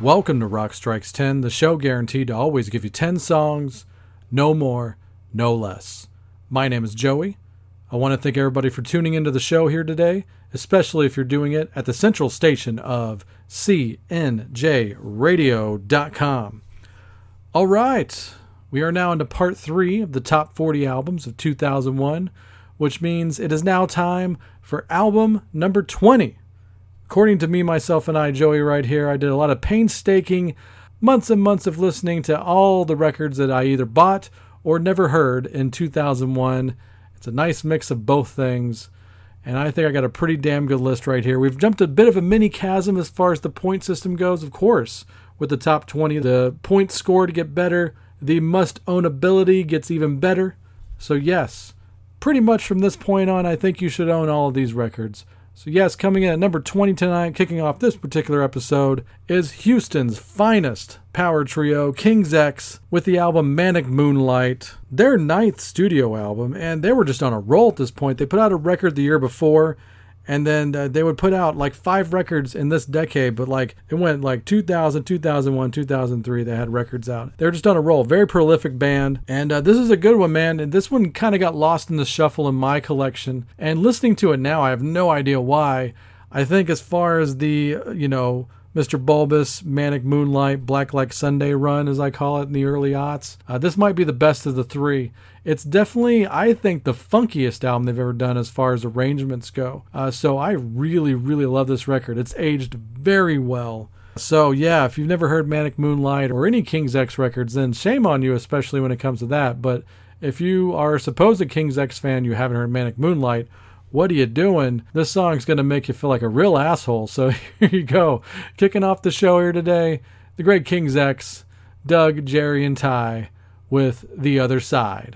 Welcome to Rock Strikes 10, the show guaranteed to always give you 10 songs, no more, no less. My name is Joey. I want to thank everybody for tuning into the show here today, especially if you're doing it at the central station of CNJRadio.com. All right, we are now into part three of the top 40 albums of 2001, which means it is now time for album number 20 according to me, myself, and I, Joey, right here, I did a lot of painstaking months and months of listening to all the records that I either bought or never heard in 2001. It's a nice mix of both things. And I think I got a pretty damn good list right here. We've jumped a bit of a mini chasm as far as the point system goes, of course. With the top 20, the point score to get better, the must own ability gets even better. So, yes, pretty much from this point on, I think you should own all of these records. So, yes, coming in at number 20 tonight, kicking off this particular episode, is Houston's finest power trio, King's X, with the album Manic Moonlight, their ninth studio album, and they were just on a roll at this point. They put out a record the year before, and then uh, they would put out like five records in this decade but like it went like 2000 2001 2003 they had records out. They were just on a roll. Very prolific band. And uh, this is a good one man. And this one kind of got lost in the shuffle in my collection. And listening to it now i have no idea why. I think as far as the you know Mr. Bulbous, Manic Moonlight, Black Like Sunday run, as I call it in the early aughts. Uh, this might be the best of the three. It's definitely, I think, the funkiest album they've ever done as far as arrangements go. Uh, so I really, really love this record. It's aged very well. So yeah, if you've never heard Manic Moonlight or any King's X records, then shame on you, especially when it comes to that. But if you are supposed a King's X fan, you haven't heard Manic Moonlight, what are you doing? This song's going to make you feel like a real asshole. So here you go. Kicking off the show here today, the great King's X, Doug, Jerry, and Ty with The Other Side.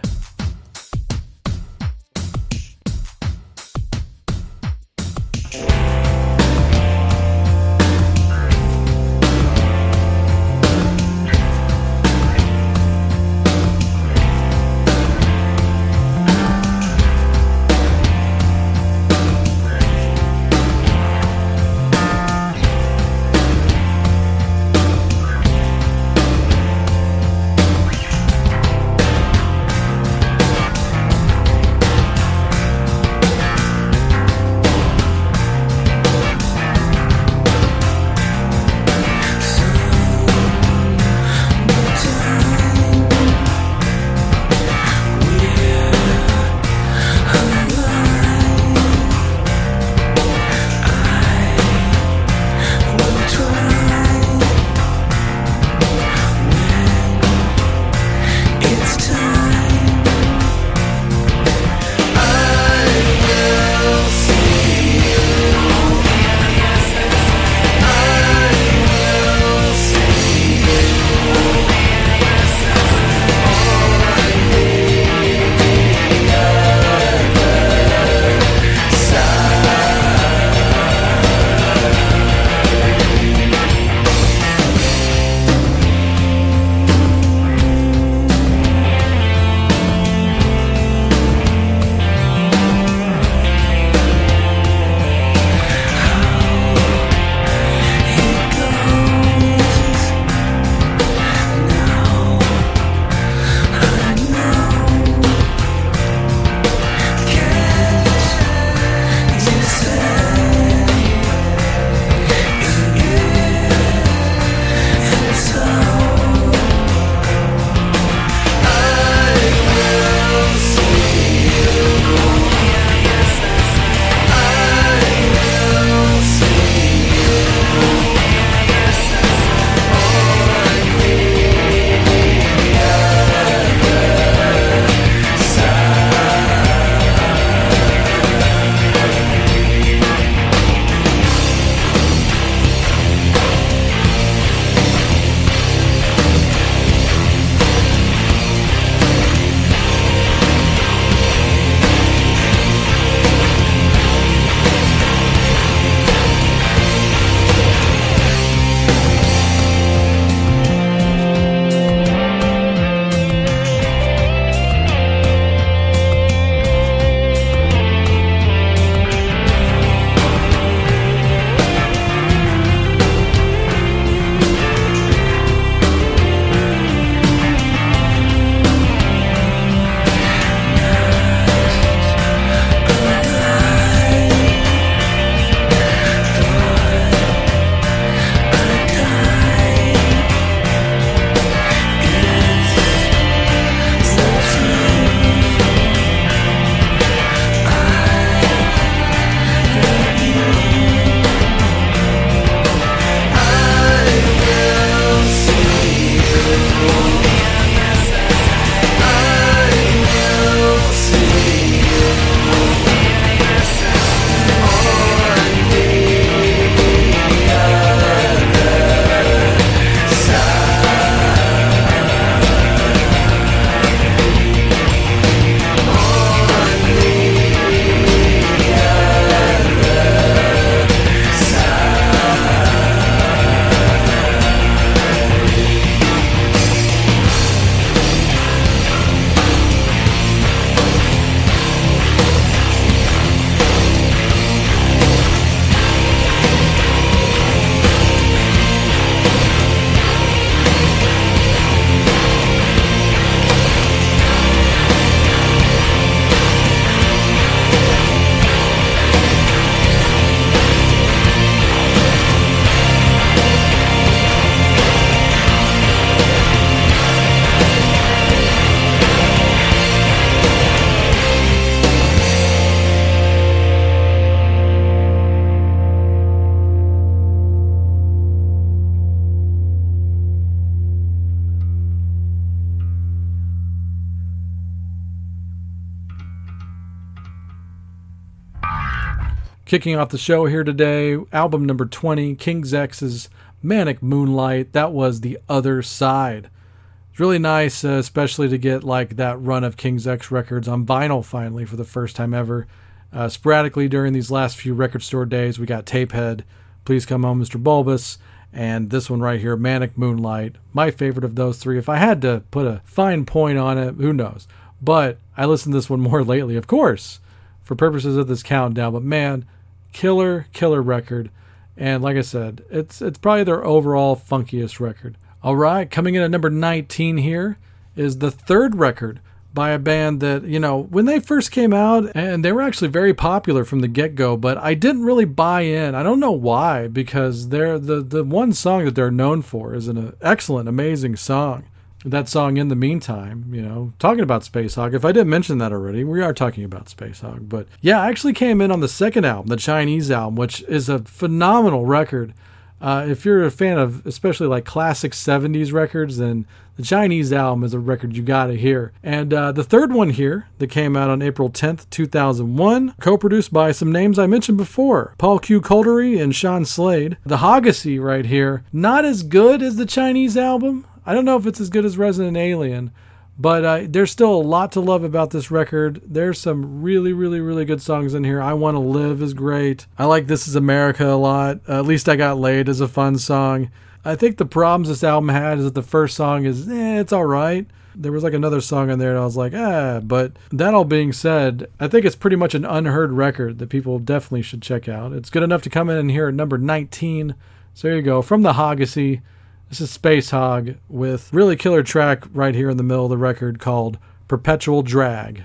Kicking off the show here today, album number 20, King's X's Manic Moonlight. That was The Other Side. It's really nice, uh, especially to get like that run of King's X records on vinyl finally for the first time ever. Uh, sporadically during these last few record store days, we got Tapehead, Please Come Home, Mr. Bulbous, and this one right here, Manic Moonlight. My favorite of those three. If I had to put a fine point on it, who knows? But I listened to this one more lately, of course, for purposes of this countdown. But man, killer, killer record. And like I said, it's it's probably their overall funkiest record. All right, coming in at number 19 here is the third record by a band that, you know, when they first came out, and they were actually very popular from the get go, but I didn't really buy in. I don't know why, because they're the, the one song that they're known for is an excellent, amazing song. That song, In the Meantime, you know, talking about Spacehog. If I didn't mention that already, we are talking about Spacehog. But yeah, I actually came in on the second album, the Chinese album, which is a phenomenal record. Uh, if you're a fan of especially like classic 70s records, then the Chinese album is a record you gotta hear. And uh, the third one here that came out on April 10th, 2001, co produced by some names I mentioned before Paul Q. Kolderie and Sean Slade. The Hogyssey right here, not as good as the Chinese album. I don't know if it's as good as Resident Alien, but uh, there's still a lot to love about this record. There's some really, really, really good songs in here. I Want to Live is great. I like This Is America a lot. Uh, at least I Got Laid is a fun song. I think the problems this album had is that the first song is, eh, it's all right. There was like another song in there, and I was like, ah. But that all being said, I think it's pretty much an unheard record that people definitely should check out. It's good enough to come in and hear at number 19. So there you go. From the Hogyssey. This is Spacehog with really killer track right here in the middle of the record called Perpetual Drag.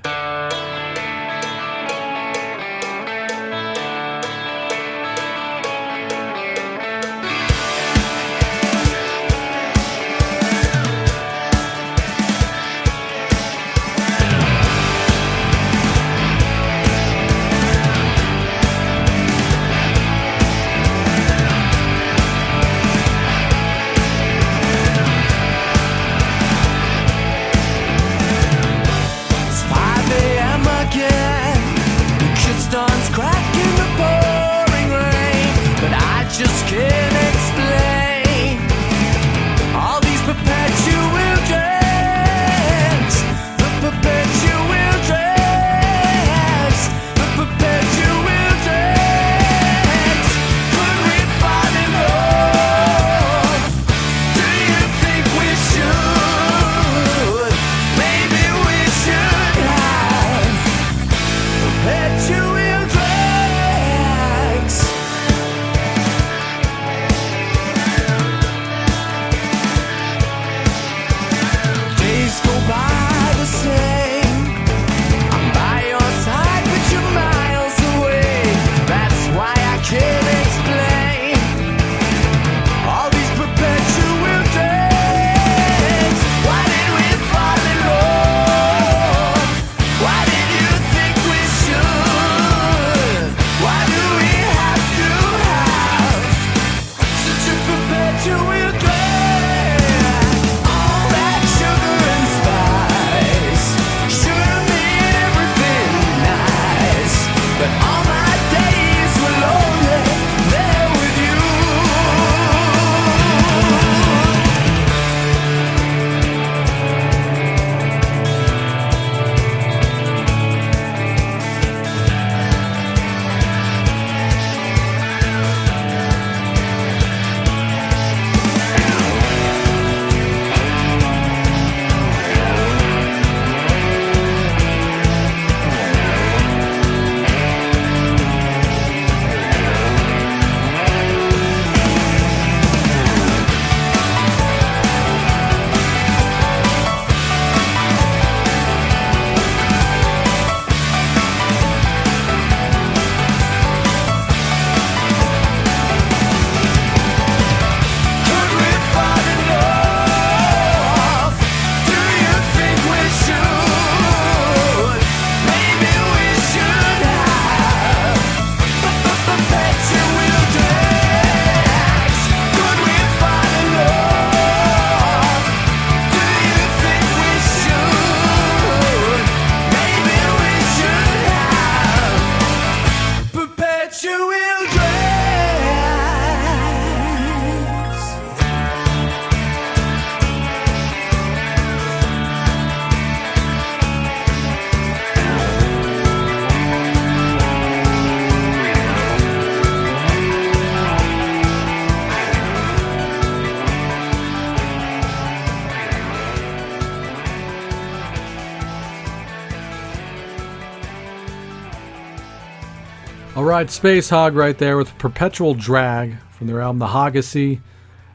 Right, Spacehog right there with Perpetual Drag from their album The Hogyssey.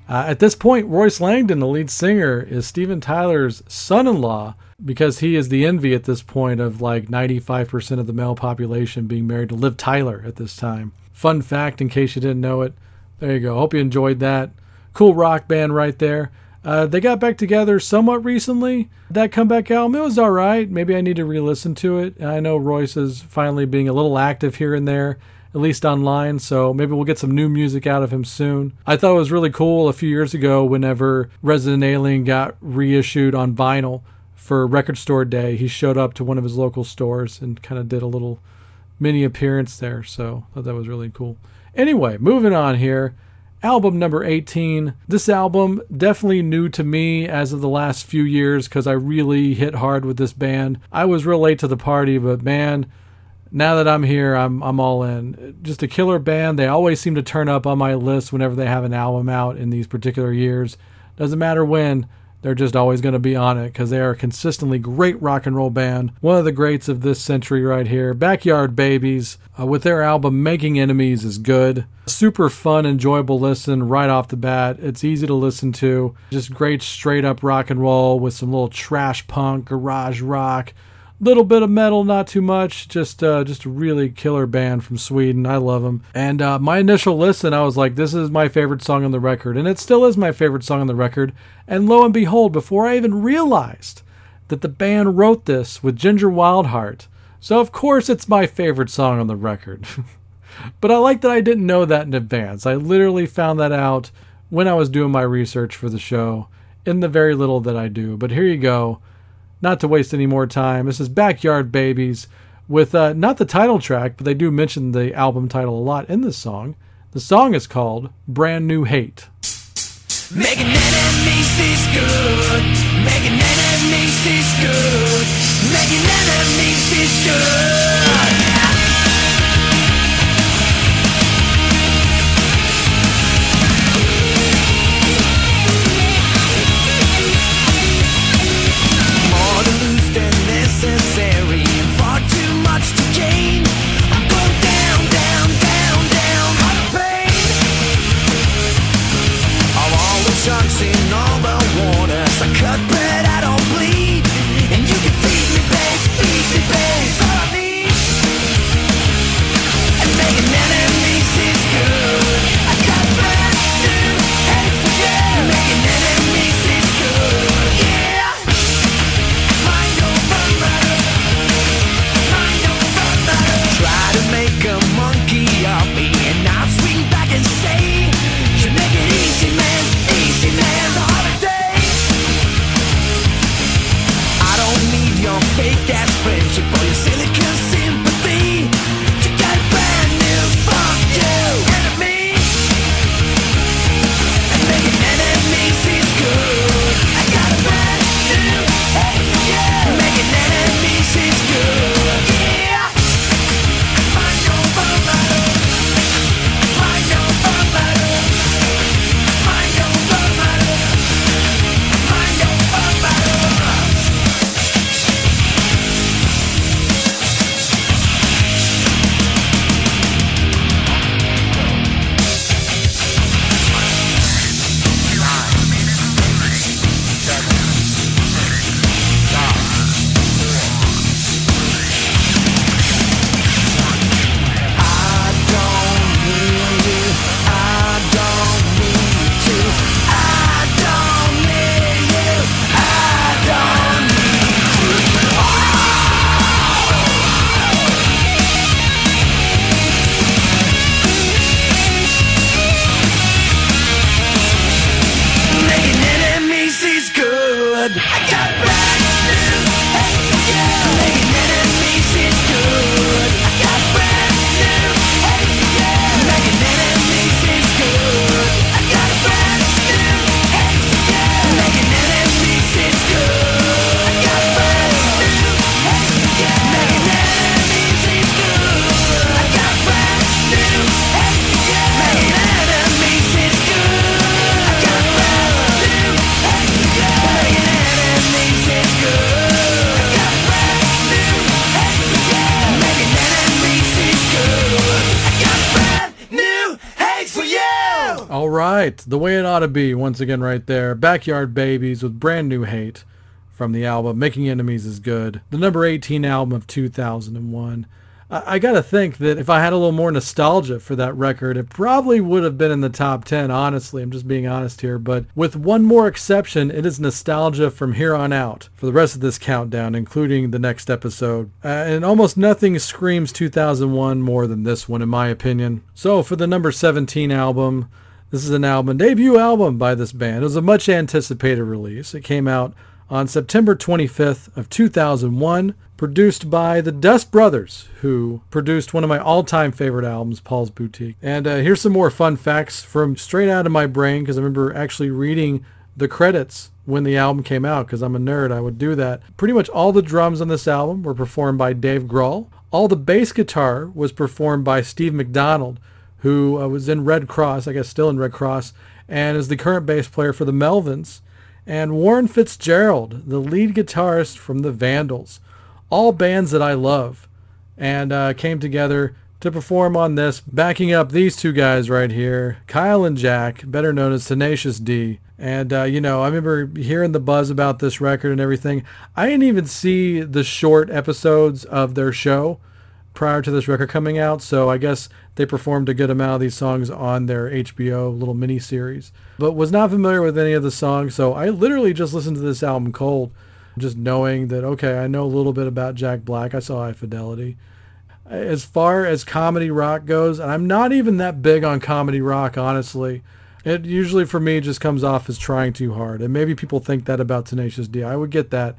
Uh, at this point, Royce Langdon, the lead singer, is Steven Tyler's son in law because he is the envy at this point of like 95% of the male population being married to Liv Tyler at this time. Fun fact in case you didn't know it. There you go. Hope you enjoyed that. Cool rock band right there. Uh, they got back together somewhat recently. That comeback album, it was all right. Maybe I need to re listen to it. I know Royce is finally being a little active here and there, at least online, so maybe we'll get some new music out of him soon. I thought it was really cool a few years ago whenever Resident Alien got reissued on vinyl for Record Store Day. He showed up to one of his local stores and kind of did a little mini appearance there, so I thought that was really cool. Anyway, moving on here album number 18. This album definitely new to me as of the last few years because I really hit hard with this band. I was real late to the party, but man, now that I'm here, I'm I'm all in. Just a killer band. They always seem to turn up on my list whenever they have an album out in these particular years. Doesn't matter when they're just always going to be on it because they are a consistently great rock and roll band. One of the greats of this century right here. Backyard Babies uh, with their album Making Enemies is good. Super fun, enjoyable listen right off the bat. It's easy to listen to. Just great straight up rock and roll with some little trash punk, garage rock little bit of metal, not too much. Just uh, just a really killer band from Sweden. I love them. And uh, my initial listen, I was like, this is my favorite song on the record, and it still is my favorite song on the record. And lo and behold, before I even realized that the band wrote this with Ginger Wildheart, so of course it's my favorite song on the record. but I like that I didn't know that in advance. I literally found that out when I was doing my research for the show in the very little that I do. But here you go not to waste any more time, this is Backyard Babies with uh, not the title track, but they do mention the album title a lot in this song. The song is called Brand New Hate. Making enemies is good. Making enemies is good. Making enemies is good. The way it ought to be, once again, right there. Backyard Babies with brand new hate from the album Making Enemies is Good, the number 18 album of 2001. I, I got to think that if I had a little more nostalgia for that record, it probably would have been in the top 10, honestly. I'm just being honest here. But with one more exception, it is nostalgia from here on out for the rest of this countdown, including the next episode. Uh, and almost nothing screams 2001 more than this one, in my opinion. So for the number 17 album, this is an album, debut album by this band. It was a much anticipated release. It came out on September 25th of 2001 produced by the Dust Brothers, who produced one of my all-time favorite albums, Paul's Boutique. And uh, here's some more fun facts from straight out of my brain because I remember actually reading the credits when the album came out because I'm a nerd. I would do that. Pretty much all the drums on this album were performed by Dave Grohl. All the bass guitar was performed by Steve McDonald, who uh, was in Redd Kross, I guess still in Redd Kross, and is the current bass player for the Melvins. And Warren Fitzgerald, the lead guitarist from the Vandals all bands that I love, and uh, came together to perform on this, backing up these two guys right here, Kyle and Jack, better known as Tenacious D. And, uh, you know, I remember hearing the buzz about this record and everything. I didn't even see the short episodes of their show prior to this record coming out, so I guess they performed a good amount of these songs on their HBO little mini series. But was not familiar with any of the songs, so I literally just listened to this album cold just knowing that okay, I know a little bit about Jack Black. I saw High Fidelity. As far as comedy rock goes, and I'm not even that big on comedy rock, honestly. It usually for me just comes off as trying too hard, and maybe people think that about Tenacious D. I would get that.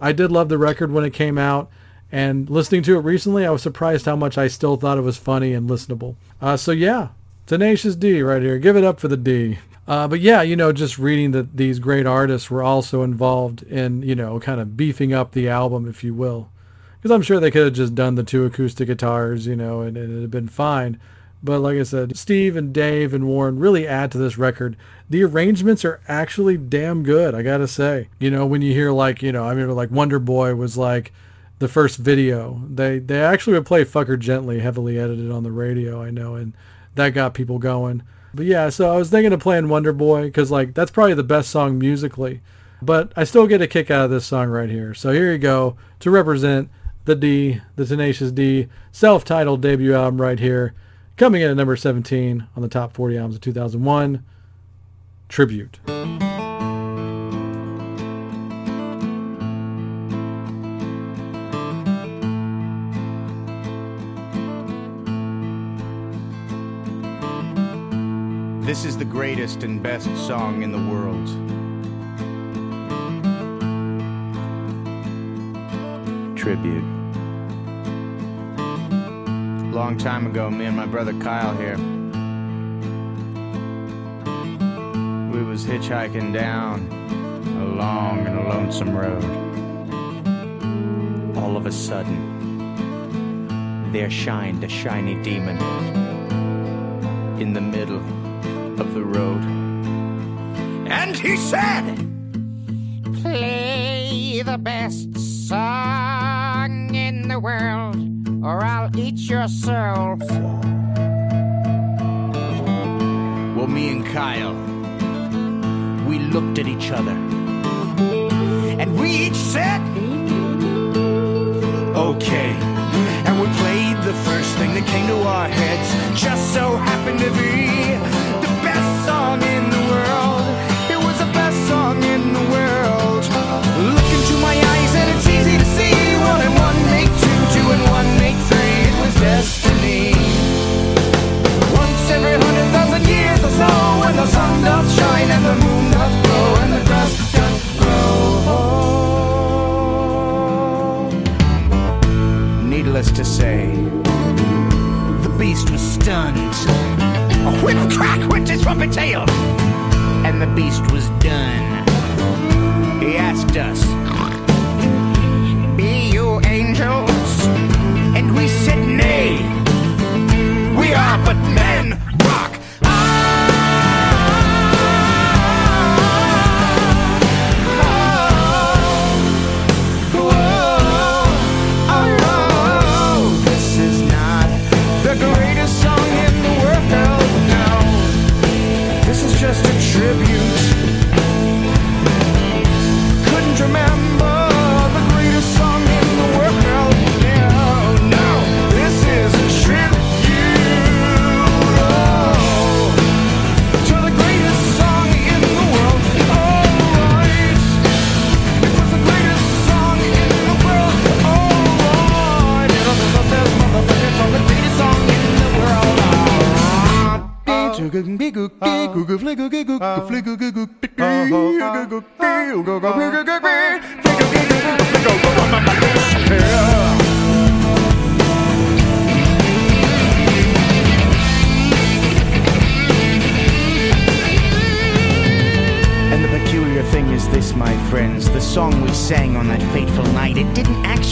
I did love the record when it came out, and listening to it recently, I was surprised how much I still thought it was funny and listenable. Uh, so yeah, Tenacious D right here. Give it up for the D. Uh, but yeah, you know, just reading that these great artists were also involved in, you know, kind of beefing up the album, if you will. Because I'm sure they could have just done the two acoustic guitars, you know, and, and it'd have been fine. But like I said, Steve and Dave and Warren really add to this record. The arrangements are actually damn good, I gotta say. You know, when you hear like, you know, I remember like Wonder Boy was like the first video. They they actually would play Fuck Her Gently, heavily edited on the radio, I know, and that got people going. But yeah, so I was thinking of playing Wonder Boy because like that's probably the best song musically. But I still get a kick out of this song right here. So here you go to represent the D, the Tenacious D, self-titled debut album right here, coming in at number 17 on the top 40 albums of 2001, Tribute. This is the greatest and best song in the world. Tribute. Long time ago, me and my brother Kyle here. We was hitchhiking down a long and a lonesome road. All of a sudden, there shined a shiny demon in the middle road. And he said, Play the best song in the world, or I'll eat your soul. Well, me and Kyle, we looked at each other, and we each said, Okay. And we played the first thing that came to our heads, just so happened to be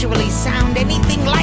actually sound anything like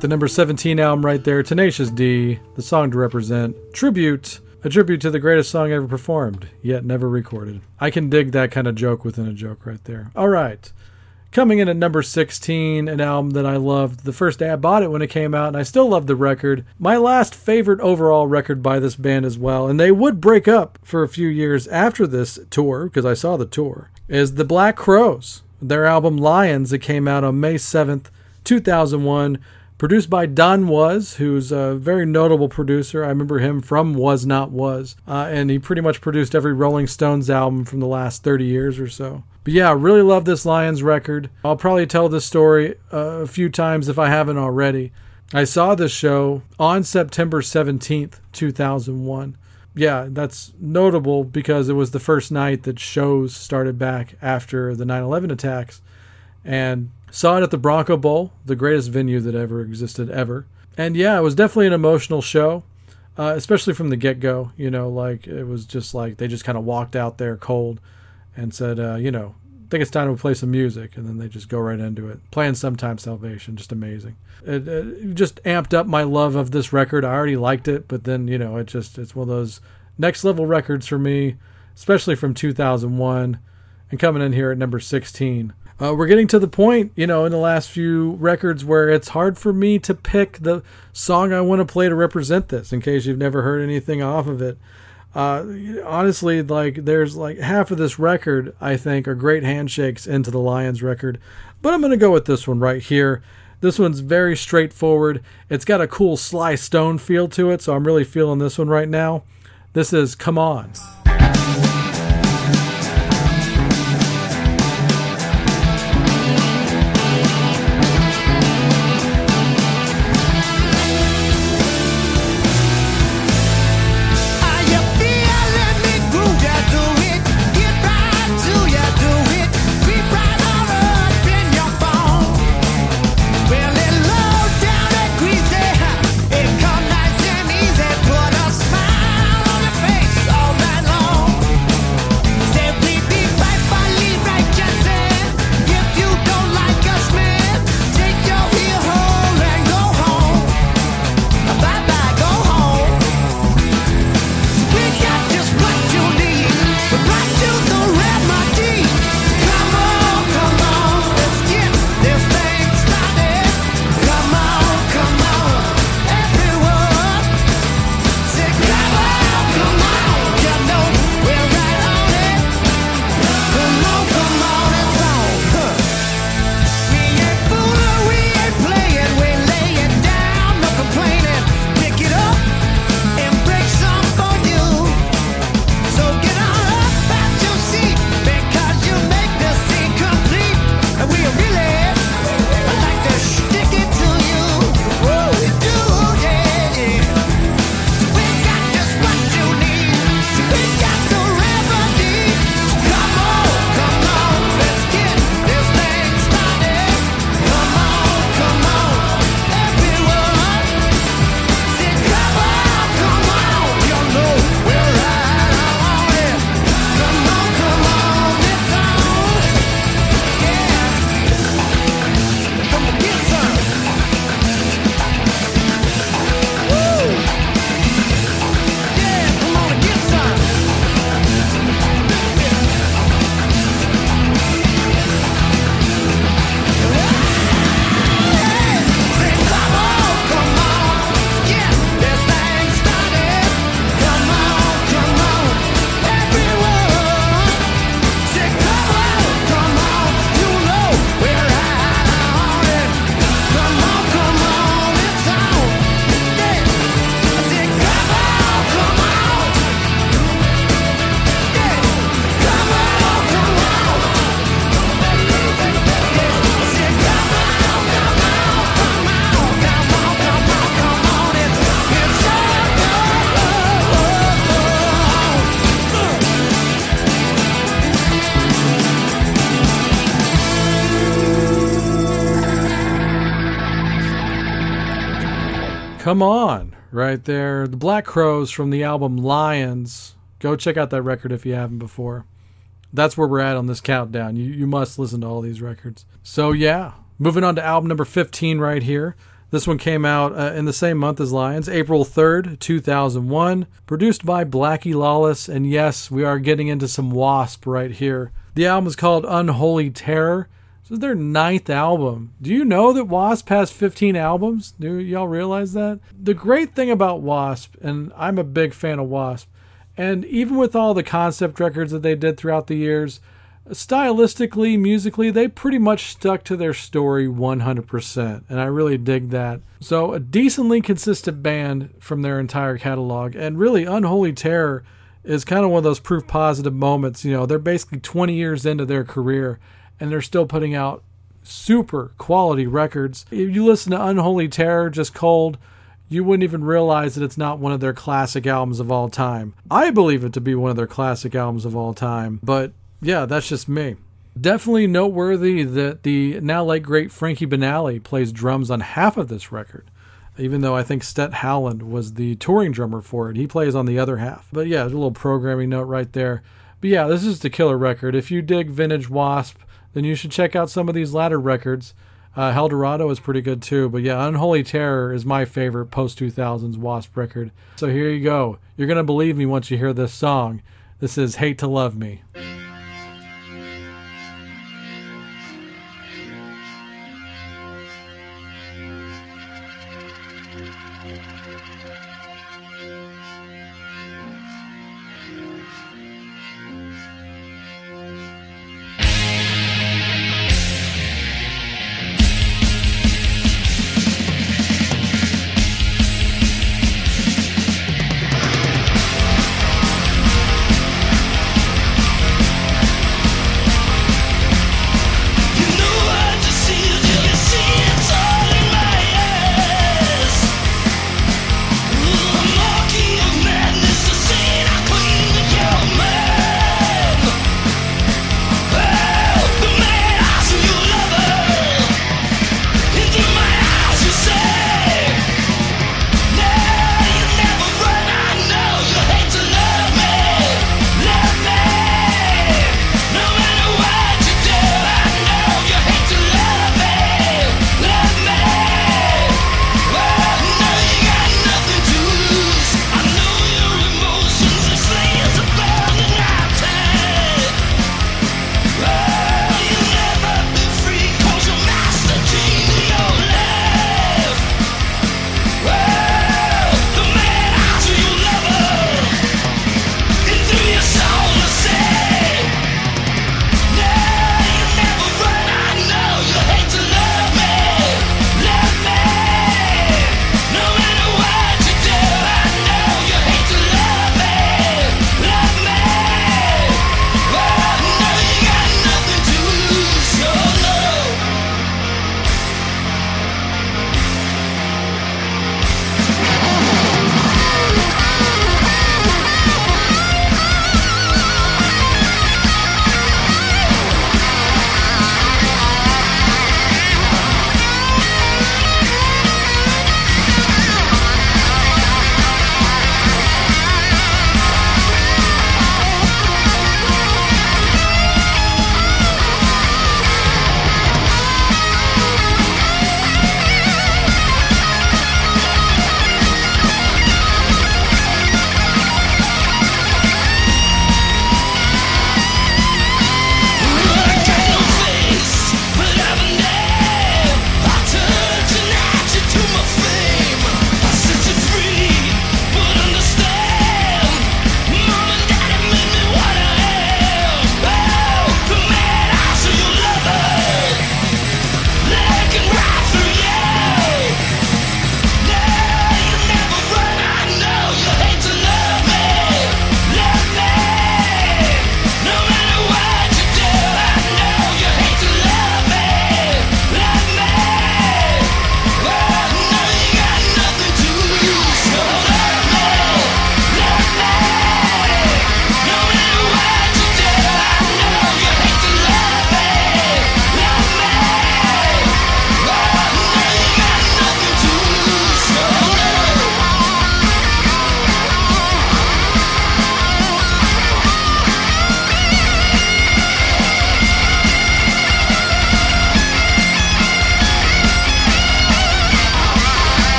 the number 17 album right there, Tenacious D, the song to represent, Tribute, a tribute to the greatest song ever performed, yet never recorded. I can dig that kind of joke within a joke right there. All right. Coming in at number 16, an album that I loved the first day I bought it when it came out, and I still love the record. My last favorite overall record by this band as well, and they would break up for a few years after this tour, because I saw the tour, is the Black Crowes. Their album Lions that came out on May 7th, 2001, produced by Don Was, who's a very notable producer. I remember him from Was Not Was, uh, and he pretty much produced every Rolling Stones album from the last 30 years or so. But yeah, I really love this Lions record. I'll probably tell this story uh, a few times if I haven't already. I saw this show on September 17th, 2001. Yeah, that's notable because it was the first night that shows started back after the 9 11 attacks. And saw it at the Bronco Bowl, the greatest venue that ever existed ever. And yeah, it was definitely an emotional show, uh, especially from the get go. You know, like it was just like they just kind of walked out there cold and said, uh, you know, I think it's time to play some music. And then they just go right into it. Playing Sometimes Salvation, just amazing. It, it just amped up my love of this record. I already liked it, but then, you know, it just, it's one of those next level records for me, especially from 2001 and coming in here at number 16. Uh, we're getting to the point, you know, in the last few records where it's hard for me to pick the song I want to play to represent this. In case you've never heard anything off of it, uh, honestly, like there's like half of this record I think are great handshakes into the Lions record, but I'm gonna go with this one right here. This one's very straightforward. It's got a cool Sly Stone feel to it, so I'm really feeling this one right now. This is Come On. Come on, right there. The Black Crowes from the album Lions. Go check out that record if you haven't before. That's where we're at on this countdown. You, you must listen to all these records. So, yeah, moving on to album number 15 right here. This one came out uh, in the same month as Lions, April 3rd, 2001, produced by Blackie Lawless. And yes, we are getting into some Wasp right here. The album is called Unholy Terror. This is their ninth album. Do you know that Wasp has 15 albums? Do y'all realize that? The great thing about Wasp, and I'm a big fan of Wasp, and even with all the concept records that they did throughout the years, stylistically, musically, they pretty much stuck to their story 100%. And I really dig that. So, a decently consistent band from their entire catalog. And really, Unholy Terror is kind of one of those proof positive moments. You know, they're basically 20 years into their career and they're still putting out super quality records. If you listen to Unholy Terror just cold, you wouldn't even realize that it's not one of their classic albums of all time. I believe it to be one of their classic albums of all time, but yeah, that's just me. Definitely noteworthy that the now late great Frankie Banali plays drums on half of this record, even though I think Stet Howland was the touring drummer for it. He plays on the other half. But yeah, a little programming note right there. But yeah, this is the killer record. If you dig vintage Wasp, then you should check out some of these latter records. Uh, is pretty good too, but yeah, Unholy Terror is my favorite post 2000s Wasp record. So here you go. You're going to believe me once you hear this song. This is Hate to Love Me.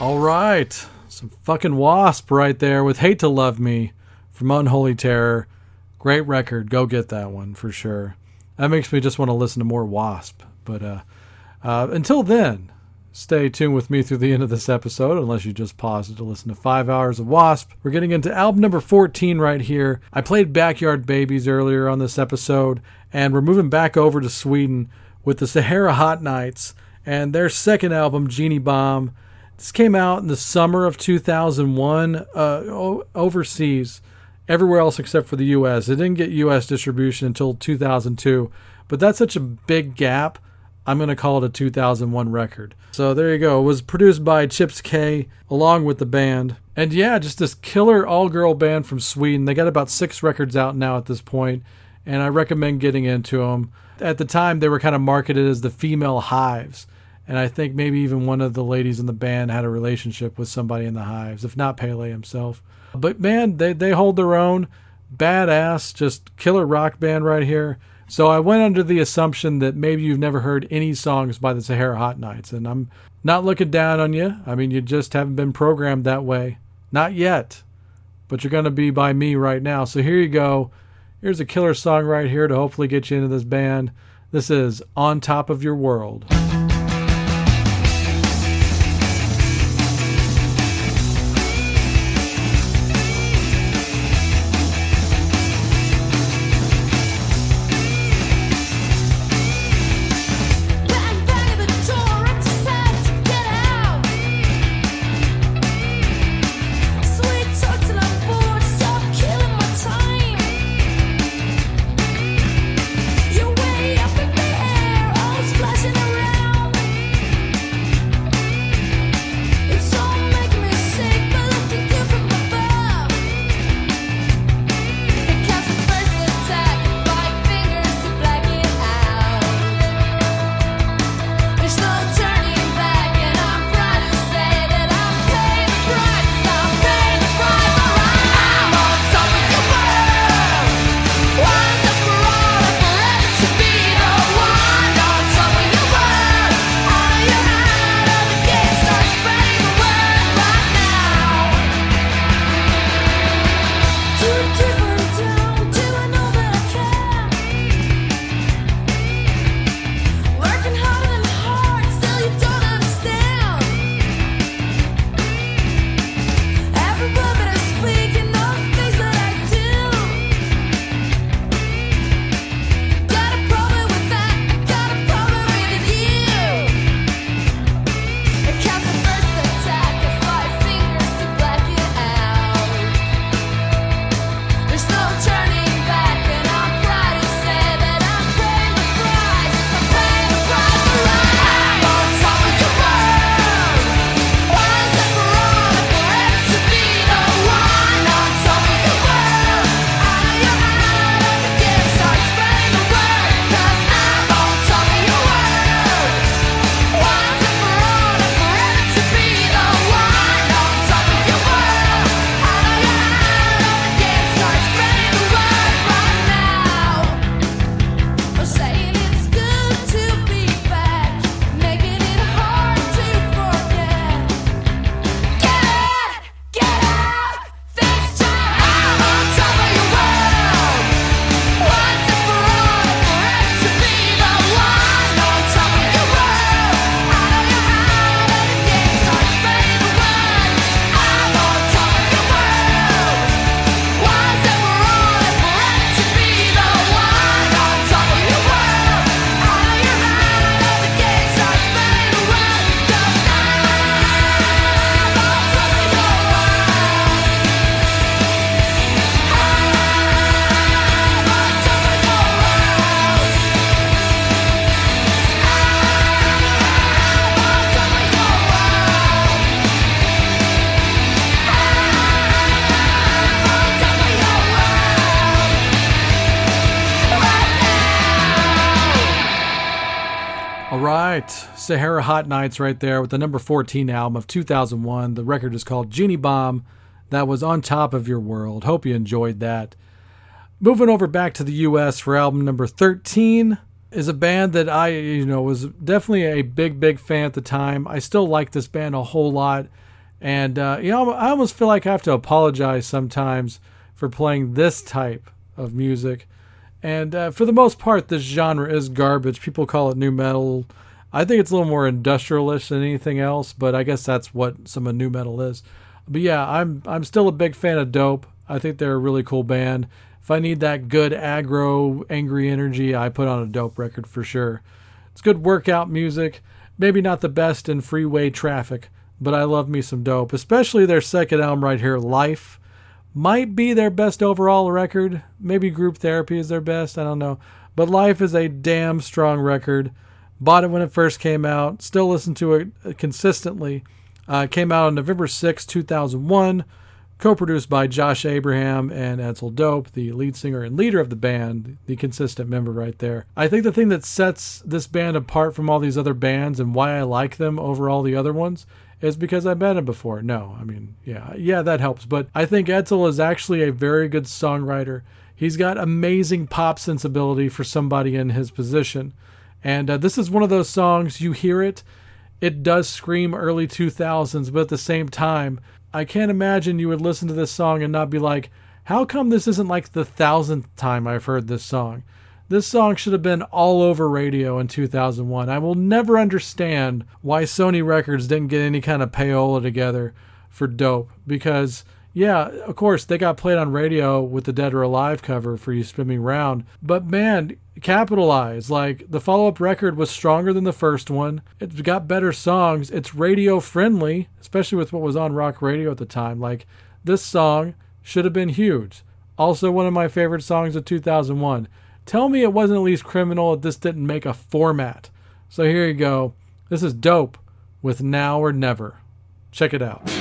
All right. Some fucking Wasp right there with Hate to Love Me from Unholy Terror. Great record. Go get that one for sure. That makes me just want to listen to more Wasp. But uh, uh, until then, stay tuned with me through the end of this episode, unless you just paused to listen to five hours of Wasp. We're getting into album number 14 right here. I played Backyard Babies earlier on this episode, and we're moving back over to Sweden with the Sahara Hot Nights and their second album, Jennie Bomb. This came out in the summer of 2001 uh, overseas, everywhere else except for the US. It didn't get US distribution until 2002, but that's such a big gap. I'm going to call it a 2001 record. So there you go. It was produced by Chips Kiesbye along with the band. And yeah, just this killer all girl band from Sweden. They got about six records out now at this point, and I recommend getting into them. At the time, they were kind of marketed as the female hives and I think maybe even one of the ladies in the band had a relationship with somebody in the Hives, if not Pelle himself. But man, they they hold their own, badass, just killer rock band right here. So I went under the assumption that maybe you've never heard any songs by the Sahara Hot Nights, and I'm not looking down on you. I mean, you just haven't been programmed that way, not yet. But you're going to be by me right now. So here you go. Here's a killer song right here to hopefully get you into this band. This is On Top of Your World. Hot Nights right there with the number 14 album of 2001. The record is called Jennie Bomb. That was on top of your world. Hope you enjoyed that. Moving over back to the US for album number 13 is a band that I, you know, was definitely a big, big fan at the time. I still like this band a whole lot. And, uh, you know, I almost feel like I have to apologize sometimes for playing this type of music. And uh, for the most part, this genre is garbage. People call it new metal. I think it's a little more industrialist than anything else, but I guess that's what some of nu metal is. But yeah, I'm I'm still a big fan of Dope. I think they're a really cool band. If I need that good aggro, angry energy, I put on a Dope record for sure. It's good workout music. Maybe not the best in freeway traffic, but I love me some Dope, especially their second album right here, Life. Might be their best overall record. Maybe Group Therapy is their best. I don't know. But Life is a damn strong record. Bought it when it first came out. Still listen to it consistently. Uh, came out on November 6, 2001. Co produced by Josh Abraham and Edsel Dope, the lead singer and leader of the band, the consistent member right there. I think the thing that sets this band apart from all these other bands and why I like them over all the other ones is because I've met him before. No, I mean, yeah, yeah, that helps. But I think Edsel is actually a very good songwriter. He's got amazing pop sensibility for somebody in his position. And uh, this is one of those songs, you hear it, it does scream early 2000s, but at the same time, I can't imagine you would listen to this song and not be like, how come this isn't like the thousandth time I've heard this song? This song should have been all over radio in 2001. I will never understand why Sony Records didn't get any kind of payola together for Dope because yeah, of course, they got played on radio with the Dead or Alive cover for You Spin Me Round. But man, capitalize. Like, the follow up record was stronger than the first one. It's got better songs. It's radio friendly, especially with what was on rock radio at the time. Like, this song should have been huge. Also, one of my favorite songs of 2001. Tell me it wasn't at least criminal that this didn't make a format. So here you go. This is dope with Now or Never. Check it out.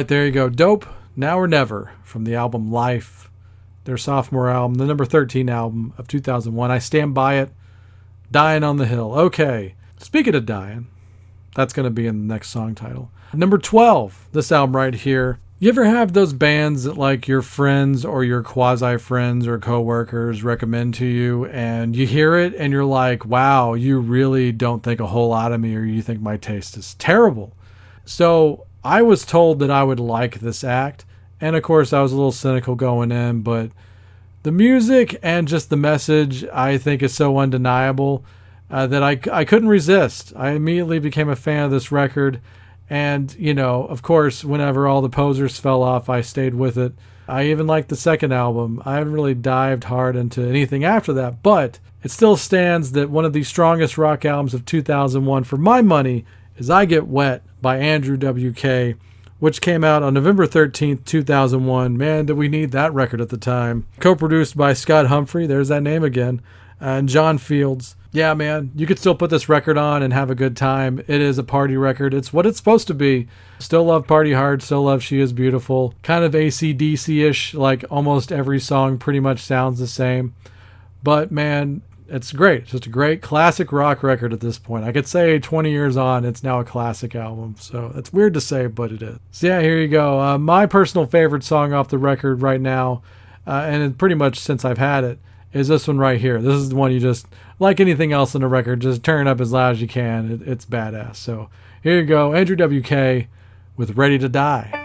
Right, there you go. Dope, Now or Never from the album Life, their sophomore album, the number 13 album of 2001. I stand by it. Dying on the Hill. Okay, speaking of dying, that's going to be in the next song title. Number 12, this album right here. You ever have those bands that like your friends or your quasi friends or coworkers recommend to you and you hear it and you're like, wow, you really don't think a whole lot of me or you think my taste is terrible. So I was told that I would like this act. And of course, I was a little cynical going in, but the music and just the message I think is so undeniable uh, that I, I couldn't resist. I immediately became a fan of this record. And, you know, of course, whenever all the posers fell off, I stayed with it. I even liked the second album. I haven't really dived hard into anything after that, but it still stands that one of the strongest rock albums of 2001 for my money is I Get Wet by Andrew W.K., which came out on November 13th, 2001. Man, did we need that record at the time. Co produced by Scott Humphrey, there's that name again, and John Fields yeah, man, you could still put this record on and have a good time. It is a party record. It's what it's supposed to be. Still love Party Hard, still love She Is Beautiful. Kind of ACDC ish, like almost every song pretty much sounds the same. But man, it's great. It's just a great classic rock record at this point. I could say 20 years on, it's now a classic album. So it's weird to say, but it is. So yeah, here you go. Uh, my personal favorite song off the record right now, uh, and pretty much since I've had it, is this one right here. This is the one you just, like anything else in the record, just turn it up as loud as you can. It, it's badass. So here you go, Andrew WK with Ready to Die.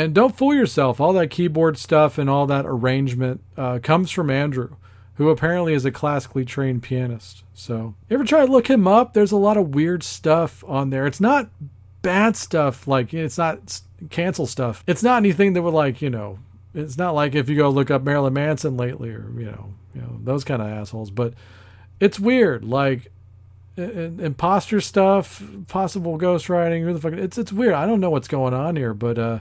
And don't fool yourself. All that keyboard stuff and all that arrangement uh, comes from Andrew, who apparently is a classically trained pianist. So, you ever try to look him up? There's a lot of weird stuff on there. It's not bad stuff, like, it's not cancel stuff. It's not anything that would, like, you know, it's not like if you go look up Marilyn Manson lately or you know you know those kind of assholes, but it's weird. Like imposter stuff, possible ghostwriting. Who the fuck? It's it's weird. I don't know what's going on here, but uh,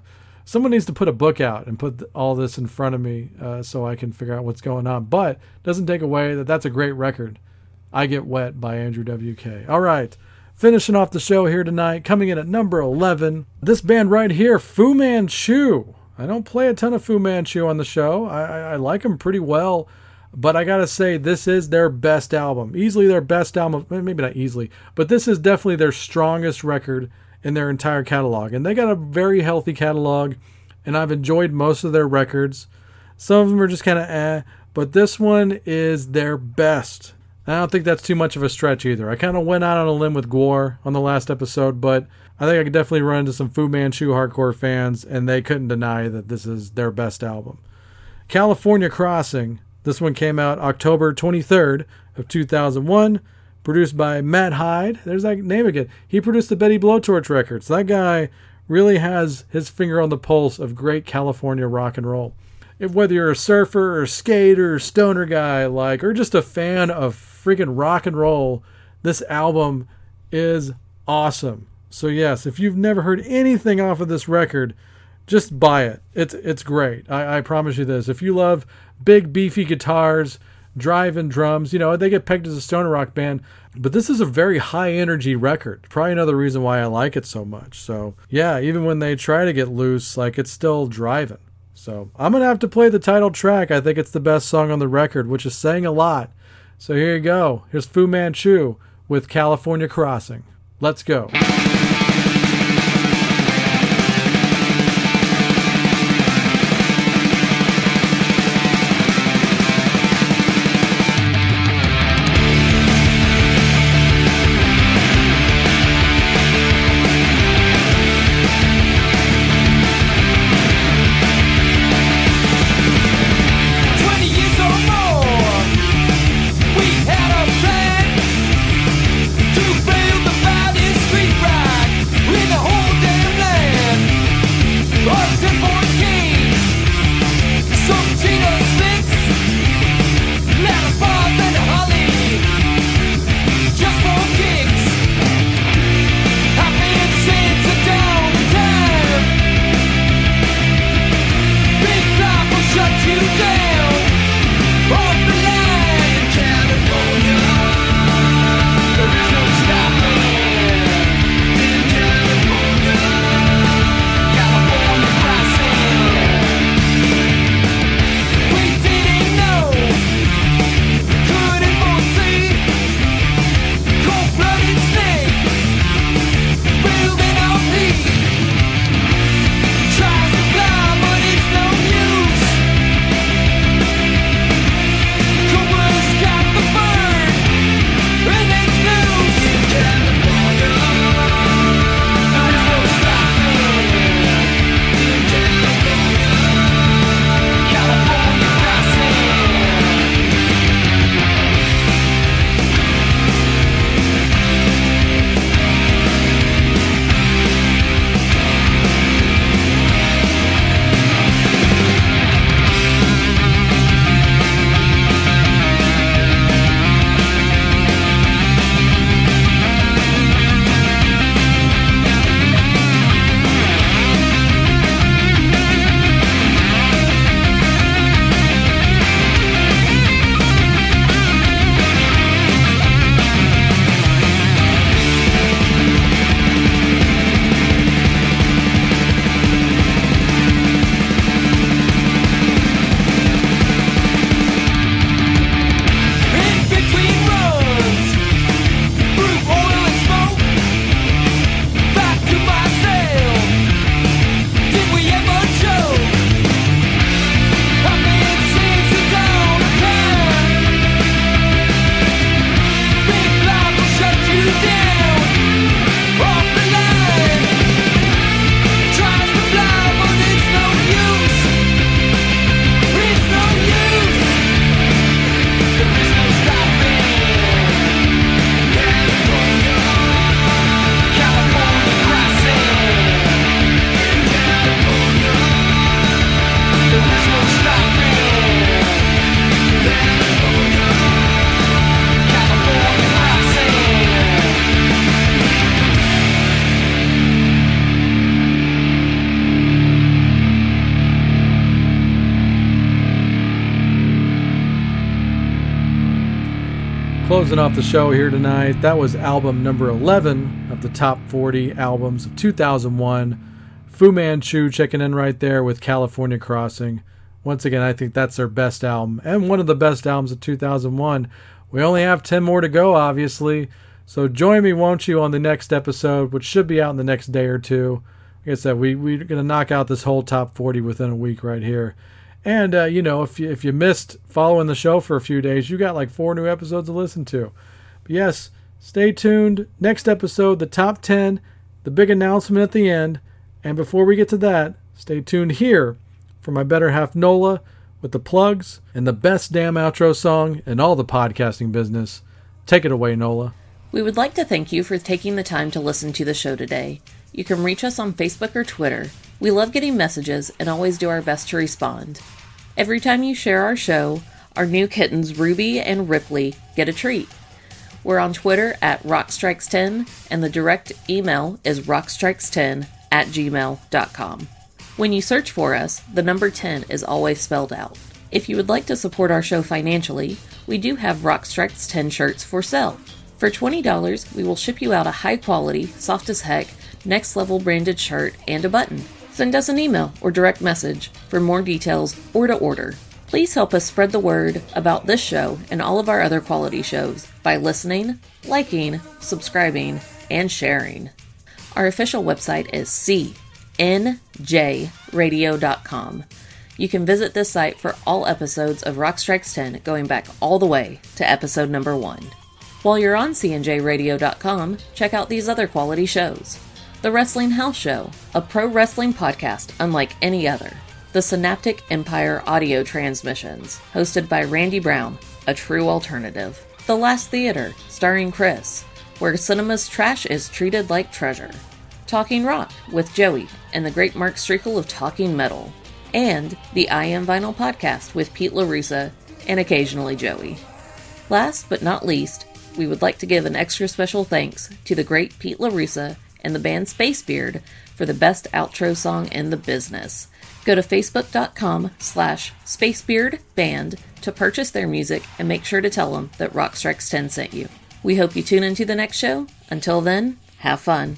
someone needs to put a book out and put all this in front of me uh, so I can figure out what's going on. But doesn't take away that that's a great record. I Get Wet by Andrew WK. All right. Finishing off the show here tonight, coming in at number 11, this band right here, Fu Manchu. I don't play a ton of Fu Manchu on the show. I, I, I like them pretty well, but I gotta say, this is their best album. Easily their best album, maybe not easily, but this is definitely their strongest record in their entire catalog. And they got a very healthy catalog, and I've enjoyed most of their records. Some of them are just kind of eh, but this one is their best. I don't think that's too much of a stretch either. I kind of went out on a limb with Gore on the last episode, but I think I could definitely run into some Fu Manchu hardcore fans, and they couldn't deny that this is their best album. California Crossing. This one came out October 23rd of 2001, produced by Matt Hyde. There's that name again. He produced the Betty Blowtorch records. That guy really has his finger on the pulse of great California rock and roll. If, whether you're a surfer or skater or stoner guy like or just a fan of freaking rock and roll. This album is awesome. So yes, if you've never heard anything off of this record, just buy it. It's it's great. I, I promise you this. If you love big beefy guitars, driving drums, you know, they get pegged as a stoner rock band, but this is a very high energy record. Probably another reason why I like it so much. So yeah, even when they try to get loose, like it's still driving. So I'm gonna have to play the title track. I think it's the best song on the record, which is saying a lot. So here you go. Here's Fu Manchu with California Crossing. Let's go. Closing off the show here tonight, that was album number 11 of the top 40 albums of 2001. Fu Manchu checking in right there with California Crossing. Once again, I think that's their best album and one of the best albums of 2001. We only have 10 more to go, obviously. So join me, won't you, on the next episode, which should be out in the next day or two. Like I said, we, we're going to knock out this whole top 40 within a week right here. And uh, you know, if you if you missed following the show for a few days, you got like four new episodes to listen to. But yes, stay tuned. Next episode, the top ten, the big announcement at the end. And before we get to that, stay tuned here for my better half Nola with the plugs and the best damn outro song in all the podcasting business. Take it away, Nola. We would like to thank you for taking the time to listen to the show today. You can reach us on Facebook or Twitter. We love getting messages and always do our best to respond. Every time you share our show, our new kittens Ruby and Ripley get a treat. We're on Twitter at Rockstrikes10 and the direct email is rockstrikes10 at gmail.com. When you search for us, the number 10 is always spelled out. If you would like to support our show financially, we do have Rockstrikes 10 shirts for sale. For $20, we will ship you out a high quality, soft as heck, next level branded shirt and a button. Send us an email or direct message for more details or to order. Please help us spread the word about this show and all of our other quality shows by listening, liking, subscribing, and sharing. Our official website is cnjradio.com. You can visit this site for all episodes of Rock Strikes 10 going back all the way to episode number 1. While you're on cnjradio.com, check out these other quality shows. The Wrestling House Show, a pro wrestling podcast unlike any other. The Synaptic Empire audio transmissions, hosted by Randy Brown, a true alternative. The Last Theater, starring Chris, where cinema's trash is treated like treasure. Talking Rock with Joey and the great Mark Strigl of Talking Metal. And the I Am Vinyl podcast with Pete LaRussa and occasionally Joey. Last but not least, we would like to give an extra special thanks to the great Pete LaRussa and the band Spacebeard for the best outro song in the business. Go to facebook.com slash spacebeardband to purchase their music and make sure to tell them that Rockstrikes 10 sent you. We hope you tune into the next show. Until then, have fun.